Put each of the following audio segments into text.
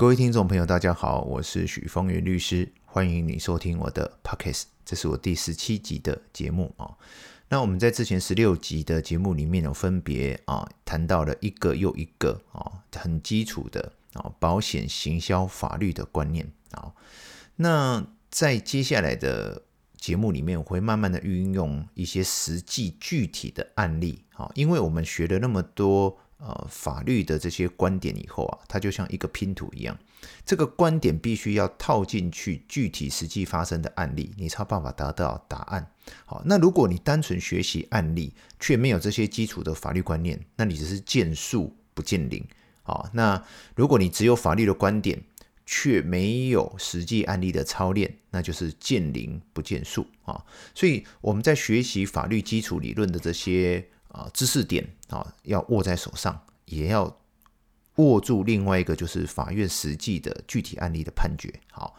各位听众朋友，大家好，我是许峰源律师，欢迎你收听我的 Podcast，这是我第十七集的节目啊。那我们在之前十六集的节目里面有分别啊谈到了一个又一个啊很基础的啊保险行销法律的观念啊。那在接下来的节目里面，我会慢慢的运用一些实际具体的案例啊，因为我们学了那么多。呃，法律的这些观点以后啊，它就像一个拼图一样，这个观点必须要套进去具体实际发生的案例，你才有办法达到答案。好，那如果你单纯学习案例，却没有这些基础的法律观念，那你只是见树不见林。好，那如果你只有法律的观点，却没有实际案例的操练，那就是见林不见树啊。所以我们在学习法律基础理论的这些。啊，知识点啊，要握在手上，也要握住另外一个，就是法院实际的具体案例的判决。好，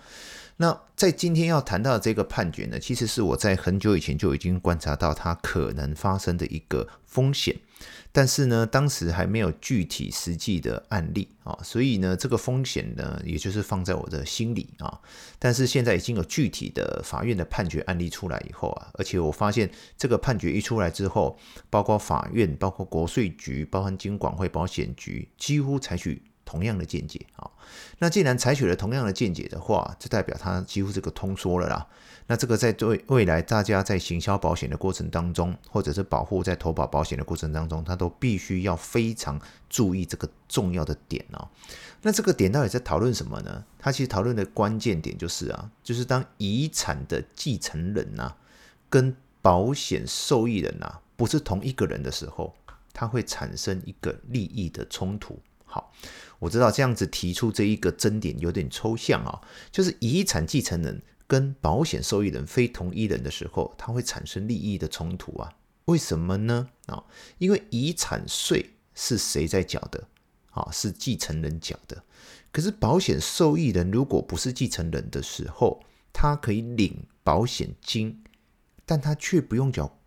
那在今天要谈到的这个判决呢，其实是我在很久以前就已经观察到它可能发生的一个风险。但是呢，当时还没有具体实际的案例啊，所以呢，这个风险呢，也就是放在我的心里啊。但是现在已经有具体的法院的判决案例出来以后啊，而且我发现这个判决一出来之后，包括法院、包括国税局、包括金管会、保险局，几乎采取同样的见解啊。那既然采取了同样的见解的话，就代表它几乎是个通说了啦。那这个在对未来大家在行销保险的过程当中，或者是保护在投保保险的过程当中，他都必须要非常注意这个重要的点哦。那这个点到底在讨论什么呢？他其实讨论的关键点就是啊，就是当遗产的继承人呐，跟保险受益人呐，不是同一个人的时候，它会产生一个利益的冲突。好，我知道这样子提出这一个争点有点抽象啊，就是遗产继承人。跟保险受益人非同一人的时候，它会产生利益的冲突啊？为什么呢？啊，因为遗产税是谁在缴的？啊，是继承人缴的。可是保险受益人如果不是继承人的时候，他可以领保险金，但他却不用缴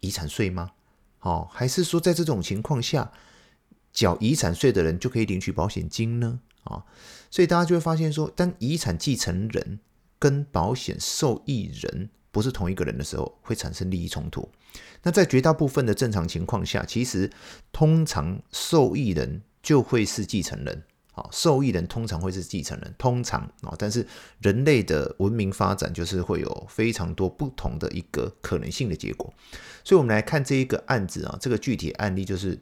遗产税吗？哦，还是说在这种情况下，缴遗产税的人就可以领取保险金呢？啊，所以大家就会发现说，当遗产继承人跟保险受益人不是同一个人的时候，会产生利益冲突。那在绝大部分的正常情况下，其实通常受益人就会是继承人。好，受益人通常会是继承人，通常啊，但是人类的文明发展就是会有非常多不同的一个可能性的结果。所以，我们来看这一个案子啊，这个具体案例就是。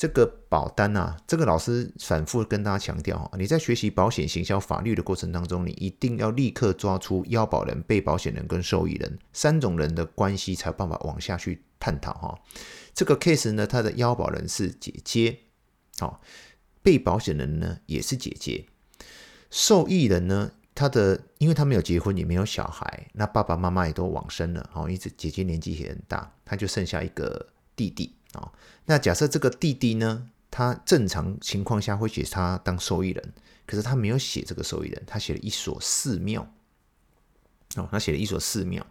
这个保单啊，这个老师反复跟大家强调，你在学习保险行销法律的过程当中，你一定要立刻抓出要保人、被保险人跟受益人三种人的关系，才有办法往下去探讨哈。这个 case 呢，他的要保人是姐姐，好，被保险人呢也是姐姐，受益人呢，他的因为他没有结婚也没有小孩，那爸爸妈妈也都往生了，哦，因为姐姐年纪也很大，他就剩下一个弟弟。哦，那假设这个弟弟呢，他正常情况下会写他当受益人，可是他没有写这个受益人，他写了一所寺庙。哦，他写了一所寺庙。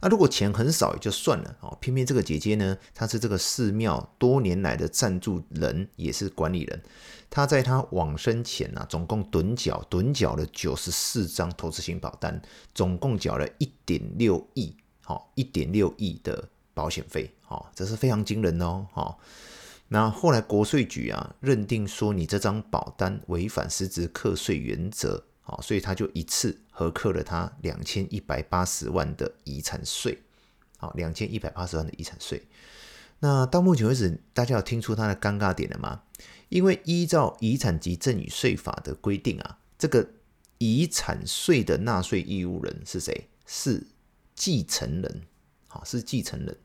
那如果钱很少也就算了，哦，偏偏这个姐姐呢，她是这个寺庙多年来的赞助人，也是管理人。她在她往生前呢，总共趸缴趸缴了九十四张投资型保单，总共缴了一点六亿，好，一点六亿的。保险费，好，这是非常惊人哦，好。那后来国税局啊认定说你这张保单违反实质课税原则，好，所以他就一次核课了他两千一百八十万的遗产税，好，两千一百八十万的遗产税。那到目前为止，大家有听出他的尴尬点了吗？因为依照遗产及赠与税法的规定啊，这个遗产税的纳税义务人是谁？是继承人，好，是继承人。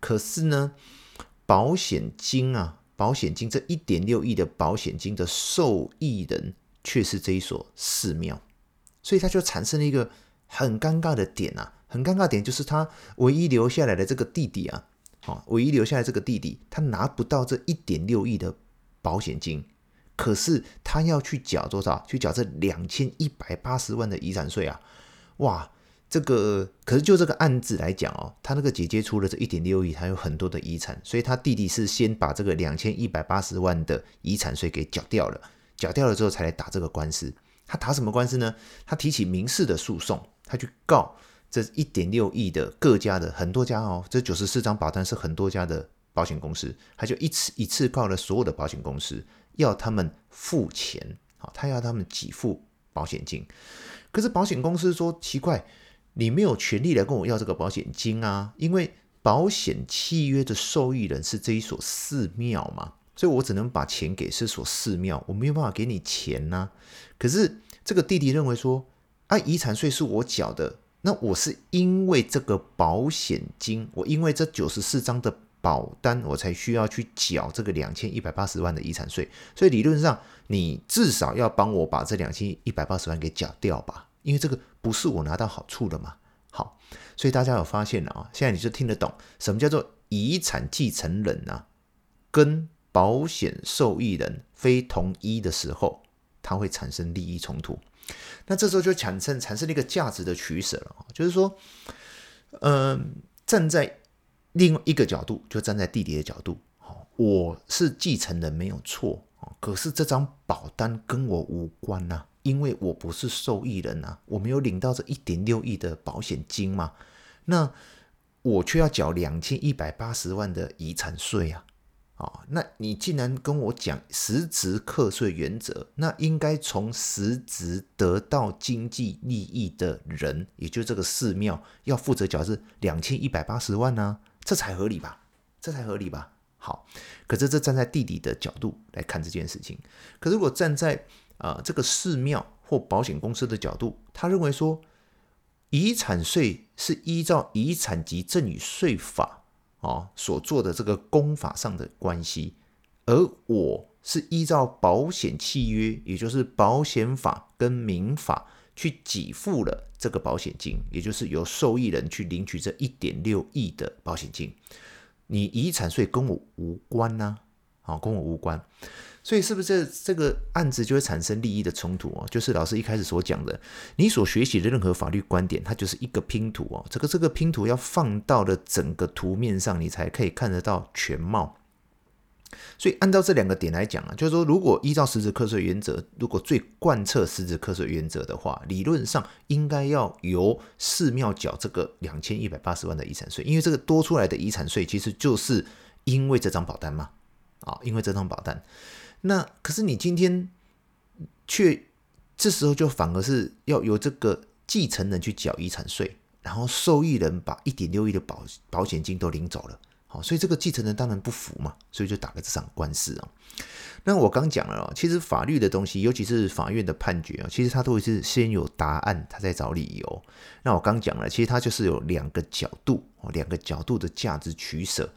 可是呢，保险金啊，保险金这一点六亿的保险金的受益人却是这一所寺庙，所以他就产生了一个很尴尬的点啊，很尴尬点就是他唯一留下来的这个弟弟啊，好，唯一留下来这个弟弟，他拿不到这一点六亿的保险金，可是他要去缴多少？去缴这两千一百八十万的遗产税啊，哇！这个可是就这个案子来讲哦，他那个姐姐除了这一点六亿，还有很多的遗产，所以他弟弟是先把这个两千一百八十万的遗产税给缴掉了，缴掉了之后才来打这个官司。他打什么官司呢？他提起民事的诉讼，他去告这一点六亿的各家的很多家哦，这九十四张保单是很多家的保险公司，他就一次一次告了所有的保险公司，要他们付钱，好，他要他们给付保险金。可是保险公司说奇怪，你没有权利来跟我要这个保险金啊，因为保险契约的受益人是这一所寺庙嘛。所以我只能把钱给这所寺庙，我没有办法给你钱呐、可是这个弟弟认为说，啊，遗产税是我缴的，那我是因为这个保险金，我因为这九十四张的保单，我才需要去缴这个两千一百八十万的遗产税。所以理论上，你至少要帮我把这两千一百八十万给缴掉吧，因为这个不是我拿到好处的嘛。好，所以大家有发现了啊，现在你就听得懂什么叫做遗产继承人啊，跟保险受益人非同一的时候，它会产生利益冲突。那这时候就产生产生了一个价值的取舍了，就是说，嗯、站在另一个角度，就站在弟弟的角度，我是继承人没有错，可是这张保单跟我无关呐，因为我不是受益人呐，我没有领到这一点六亿的保险金嘛，那我却要缴两千一百八十万的遗产税啊。哦，那你既然跟我讲实质课税原则，那应该从实质得到经济利益的人，也就这个寺庙要负责缴是两千一百八十万呢、这才合理吧？这才合理吧？好，可是这站在弟弟的角度来看这件事情，可如果站在啊、呃、这个寺庙或保险公司的角度，他认为说，遗产税是依照遗产及赠与税法。哦，所做的这个公法上的关系，而我是依照保险契约，也就是保险法跟民法去给付了这个保险金，也就是由受益人去领取这一点六亿的保险金。你遗产税跟我无关呐，好，跟我无关。所以是不是这这个案子就会产生利益的冲突哦？就是老师一开始所讲的，你所学习的任何法律观点，它就是一个拼图哦。这个这个拼图要放到了整个图面上，你才可以看得到全貌。所以按照这两个点来讲啊，就是说，如果依照实质课税原则，如果最贯彻实质课税原则的话，理论上应该要由寺庙缴这个两千一百八十万的遗产税，因为这个多出来的遗产税其实就是因为这张保单嘛，啊，因为这张保单。那可是你今天却这时候就反而是要由这个继承人去缴遗产税，然后受益人把一点六亿的保保险金都领走了，好，所以这个继承人当然不服嘛，所以就打了这场官司啊。那我刚讲了，其实法律的东西，尤其是法院的判决啊，其实它都是先有答案，他再找理由。那我刚讲了，其实它就是有两个角度，哦两个角度的价值取舍。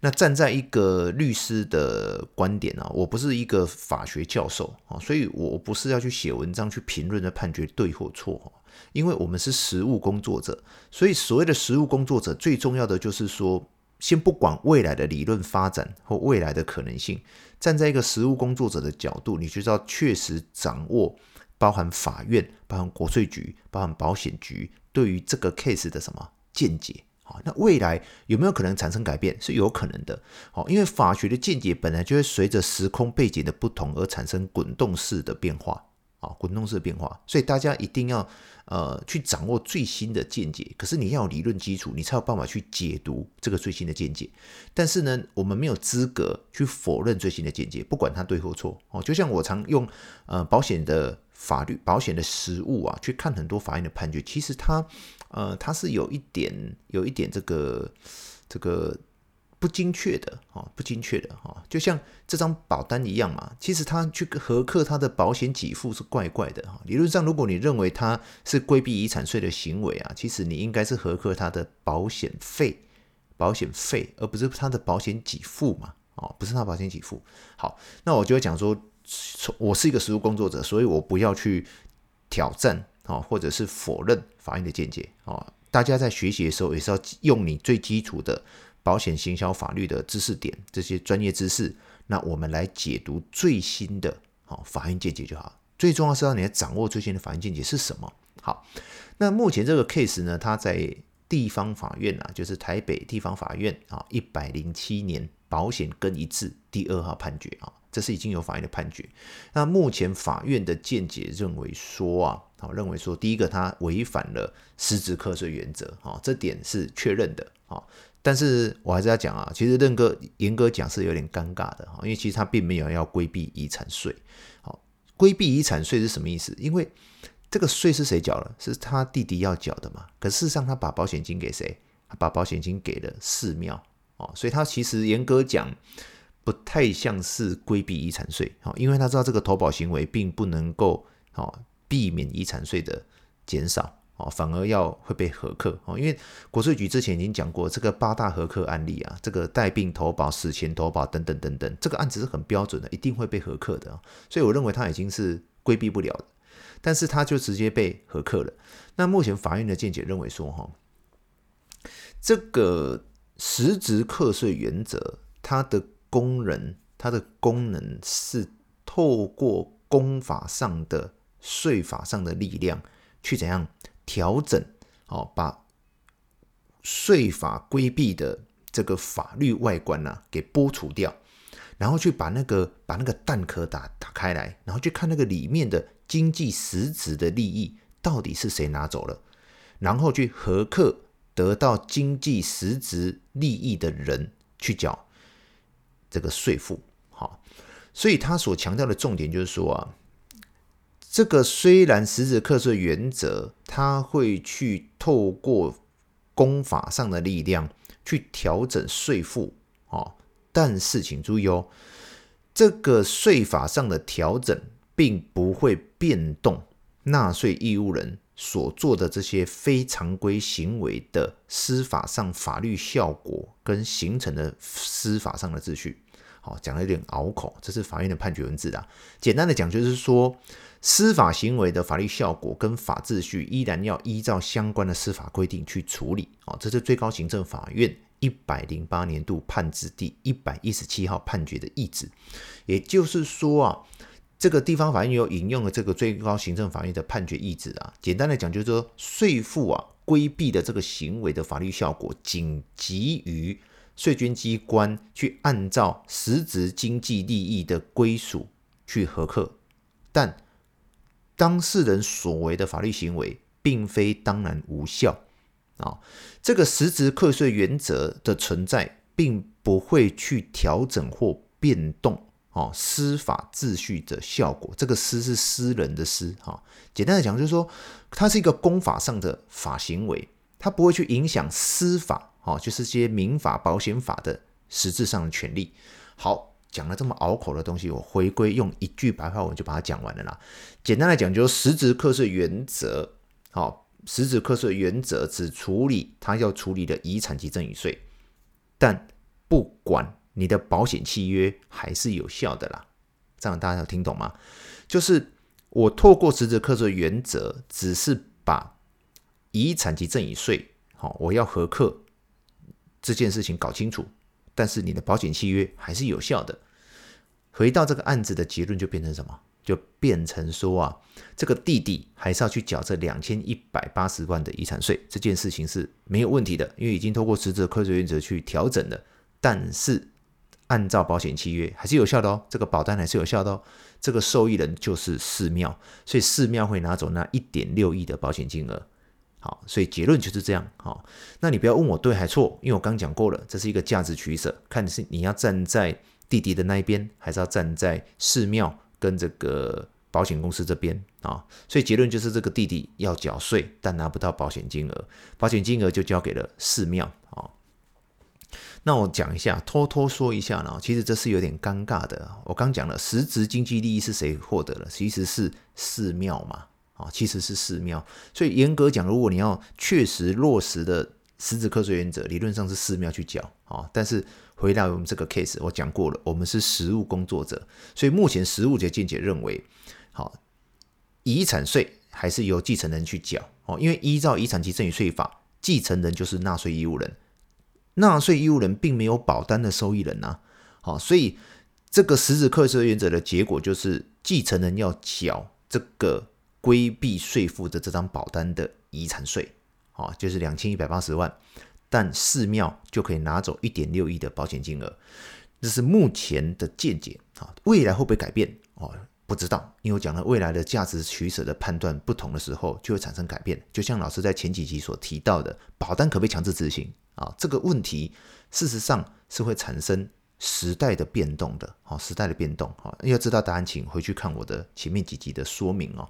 那站在一个律师的观点啊，我不是一个法学教授啊，所以我不是要去写文章去评论的判决对或错，因为我们是实务工作者，所以所谓的实务工作者最重要的就是说，先不管未来的理论发展或未来的可能性，站在一个实务工作者的角度，你就要确实掌握包含法院、包含国税局、包含保险局对于这个 case 的什么见解。好，那未来有没有可能产生改变？是有可能的。好，因为法学的见解本来就会随着时空背景的不同而产生滚动式的变化。啊，滚动式的变化，所以大家一定要呃去掌握最新的见解。可是你要有理论基础，你才有办法去解读这个最新的见解。但是呢，我们没有资格去否认最新的见解，不管它对或错。哦，就像我常用呃保险的法律、保险的实务啊，去看很多法院的判决，其实它呃它是有一点有一点这个这个。不精确的啊，不精确的哈，就像这张保单一样嘛。其实他去核课他的保险给付是怪怪的哈。理论上，如果你认为他是规避遗产税的行为啊，其实你应该是核课他的保险费，保险费，而不是他的保险给付嘛。哦，不是他保险给付。好，那我就会讲说，我是一个实务工作者，所以我不要去挑战啊，或者是否认法院的见解啊。大家在学习的时候，也是要用你最基础的。保险行销法律的知识点，这些专业知识，那我们来解读最新的好法院见解就好。最重要是让你来掌握最新的法院见解是什么。好，那目前这个 case 呢，它在地方法院啊，就是台北地方法院啊，一百零七年保险更一致第二号判决啊，这是已经有法院的判决。那目前法院的见解认为说啊，好，认为说第一个他违反了实质课税原则，啊，这点是确认的，啊，但是我还是要讲啊，其实认哥严格讲是有点尴尬的，因为其实他并没有要规避遗产税，好，规避遗产税是什么意思？因为这个税是谁缴了？是他弟弟要缴的嘛？可事实上他把保险金给谁？他把保险金给了寺庙，哦，所以他其实严格讲。不太像是规避遗产税，因为他知道这个投保行为并不能够哦避免遗产税的减少，反而要会被核课，因为国税局之前已经讲过这个八大核课案例啊，这个带病投保、死前投保等等等等，这个案子是很标准的，一定会被核课的，所以我认为他已经是规避不了的，但是他就直接被核课了。那目前法院的见解认为说，哈，这个实质课税原则，它的功能，它的功能是透过公法上的税法上的力量去怎样调整，哦，把税法规避的这个法律外观呢、给剥除掉，然后去把那个把那个蛋壳打打开来，然后去看那个里面的经济实质的利益到底是谁拿走了，然后去核课得到经济实质利益的人去缴。这个税负，好，所以他所强调的重点就是说啊，这个虽然实质课税原则，他会去透过公法上的力量去调整税负，哦，但是请注意哦，这个税法上的调整并不会变动纳税义务人所做的这些非常规行为的司法上法律效果跟形成的司法上的秩序，哦，讲的有点拗口，这是法院的判决文字啊。简单的讲，就是说司法行为的法律效果跟法秩序依然要依照相关的司法规定去处理。哦，这是最高行政法院一百零八年度判字第一百一十七号判决的意旨。也就是说啊。这个地方法院有引用了这个最高行政法院的判决意旨啊，简单的讲就是说，税负啊规避的这个行为的法律效果，仅给予税捐机关去按照实质经济利益的归属去核课，但当事人所为的法律行为并非当然无效啊，这个实质课税原则的存在，并不会去调整或变动。哦，司法秩序的效果，这个“私”是私人的“私”哈。简单的讲，就是说，它是一个公法上的法行为，它不会去影响司法，哦，就是些民法、保险法的实质上的权利。好，讲了这么拗口的东西，我回归用一句白话文就把它讲完了啦。简单来讲，就是实质课税原则，好，实质课税原则只处理他要处理的遗产及赠与税，但不管。你的保险契约还是有效的啦，这样大家有听懂吗？就是我透过实质课税原则，只是把遗产及赠与税，好，我要核课这件事情搞清楚，但是你的保险契约还是有效的。回到这个案子的结论，就变成什么？就变成说啊，这个弟弟还是要去缴这两千一百八十万的遗产税，这件事情是没有问题的，因为已经透过实质课税原则去调整了，但是。按照保险契约还是有效的哦，这个保单还是有效的哦，这个受益人就是寺庙，所以寺庙会拿走那一点六亿的保险金额。好，所以结论就是这样。好，那你不要问我对还错，因为我刚讲过了，这是一个价值取舍，看你是你要站在弟弟的那一边，还是要站在寺庙跟这个保险公司这边啊。所以结论就是这个弟弟要缴税，但拿不到保险金额，保险金额就交给了寺庙啊。那我讲一下，偷偷说一下呢，其实这是有点尴尬的。我刚讲了，实质经济利益是谁获得了？其实是寺庙嘛，啊，其实是寺庙。所以严格讲，如果你要确实落实的实质课税原则，理论上是寺庙去缴啊。但是回到我们这个 case，我讲过了，我们是实务工作者，所以目前实务的见解认为，好，遗产税还是由继承人去缴哦，因为依照遗产及赠与税法，继承人就是纳税义务人。纳税义务人并没有保单的受益人呐，好，所以这个实质课税原则的结果就是继承人要缴这个规避税负的这张保单的遗产税，哦，就是两千一百八十万，但寺庙就可以拿走一点六亿的保险金额，这是目前的见解。啊，未来会不会改变？哦，不知道，因为我讲了未来的价值取舍的判断不同的时候，就会产生改变。就像老师在前几集所提到的，保单可不可以强制执行啊？这个问题事实上是会产生。时代的变动的，好，时代的变动，好，要知道答案，请回去看我的前面几集的说明哦。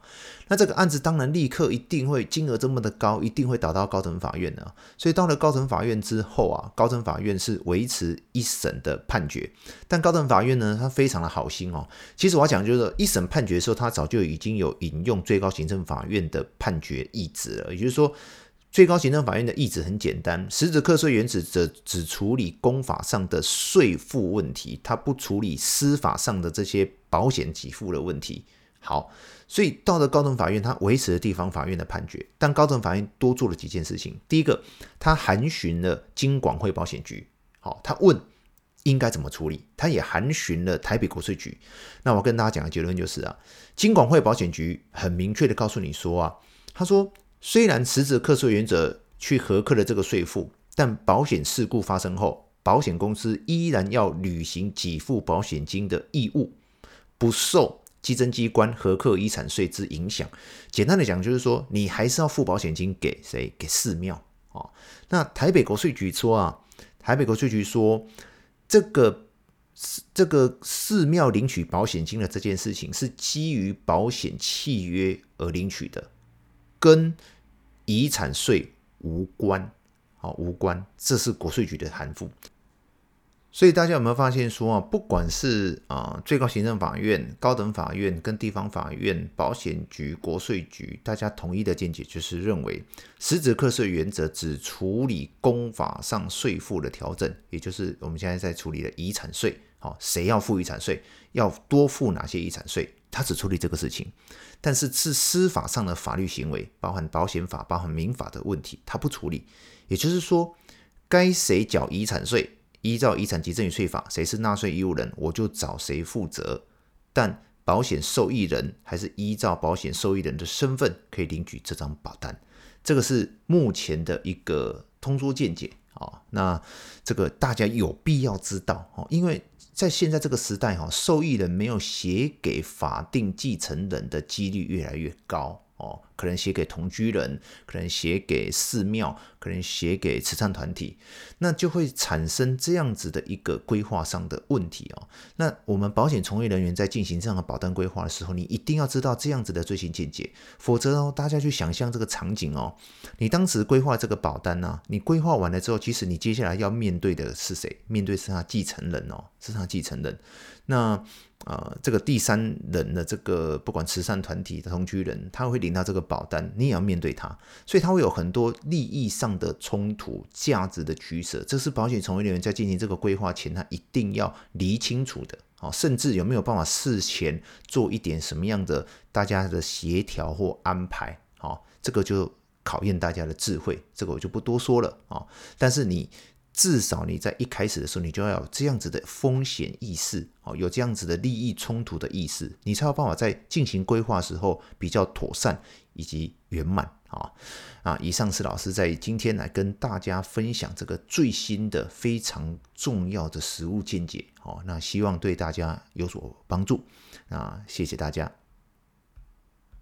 那这个案子当然立刻一定会金额这么的高，一定会打到高等法院的。所以到了高等法院之后啊，高等法院是维持一审的判决，但高等法院呢，他非常的好心哦。其实我要讲就是一审判决的时候，他早就已经有引用最高行政法院的判决意旨了，也就是说。最高行政法院的意旨很简单，实质课税原则只只处理公法上的税负问题，它不处理司法上的这些保险给付的问题。好，所以到了高等法院，它维持了地方法院的判决，但高等法院多做了几件事情。第一个，他函询了金管会保险局，好，他问应该怎么处理，他也函询了台北国税局。那我跟大家讲的结论就是啊，金管会保险局很明确的告诉你说啊，他说。虽然实质课税原则去核课了这个税负，但保险事故发生后，保险公司依然要履行给付保险金的义务，不受稽征机关核课遗产税之影响。简单的讲，就是说你还是要付保险金给谁？给寺庙啊。那台北国税局说啊，台北国税局说，这个这个寺庙领取保险金的这件事情是基于保险契约而领取的。跟遗产税无关，好，无关，这是国税局的函复。所以大家有没有发现说啊，不管是啊最高行政法院、高等法院跟地方法院、保险局、国税局，大家统一的见解就是认为，实质课税原则只处理公法上税负的调整，也就是我们现在在处理的遗产税。好，谁要付遗产税？要多付哪些遗产税？他只处理这个事情，但是是司法上的法律行为，包含保险法、包含民法的问题，他不处理。也就是说，该谁缴遗产税，依照遗产及赠与税法，谁是纳税义务人，我就找谁负责。但保险受益人还是依照保险受益人的身份可以领取这张保单。这个是目前的一个通说见解啊。那这个大家有必要知道哦，因为。在现在这个时代，哈，受益人没有写给法定继承人的几率越来越高。哦，可能写给同居人，可能写给寺庙，可能写给慈善团体，那就会产生这样子的一个规划上的问题哦。那我们保险从业人员在进行这样的保单规划的时候，你一定要知道这样子的最新见解，否则哦，大家去想象这个场景哦，你当时规划这个保单呢，你规划完了之后，其实你接下来要面对的是谁？面对是他继承人哦，是他继承人。那呃，这个第三人的这个不管慈善团体同居人，他会领到这个保单，你也要面对他，所以他会有很多利益上的冲突、价值的取舍，这是保险从业人员在进行这个规划前，他一定要理清楚的。好，甚至有没有办法事前做一点什么样的大家的协调或安排？好，这个就考验大家的智慧，这个我就不多说了啊。但是你。至少你在一开始的时候，你就要有这样子的风险意识，哦，有这样子的利益冲突的意识，你才有办法在进行规划时候比较妥善以及圆满啊啊！以上是老师在今天来跟大家分享这个最新的非常重要的实务见解，哦，那希望对大家有所帮助，那谢谢大家。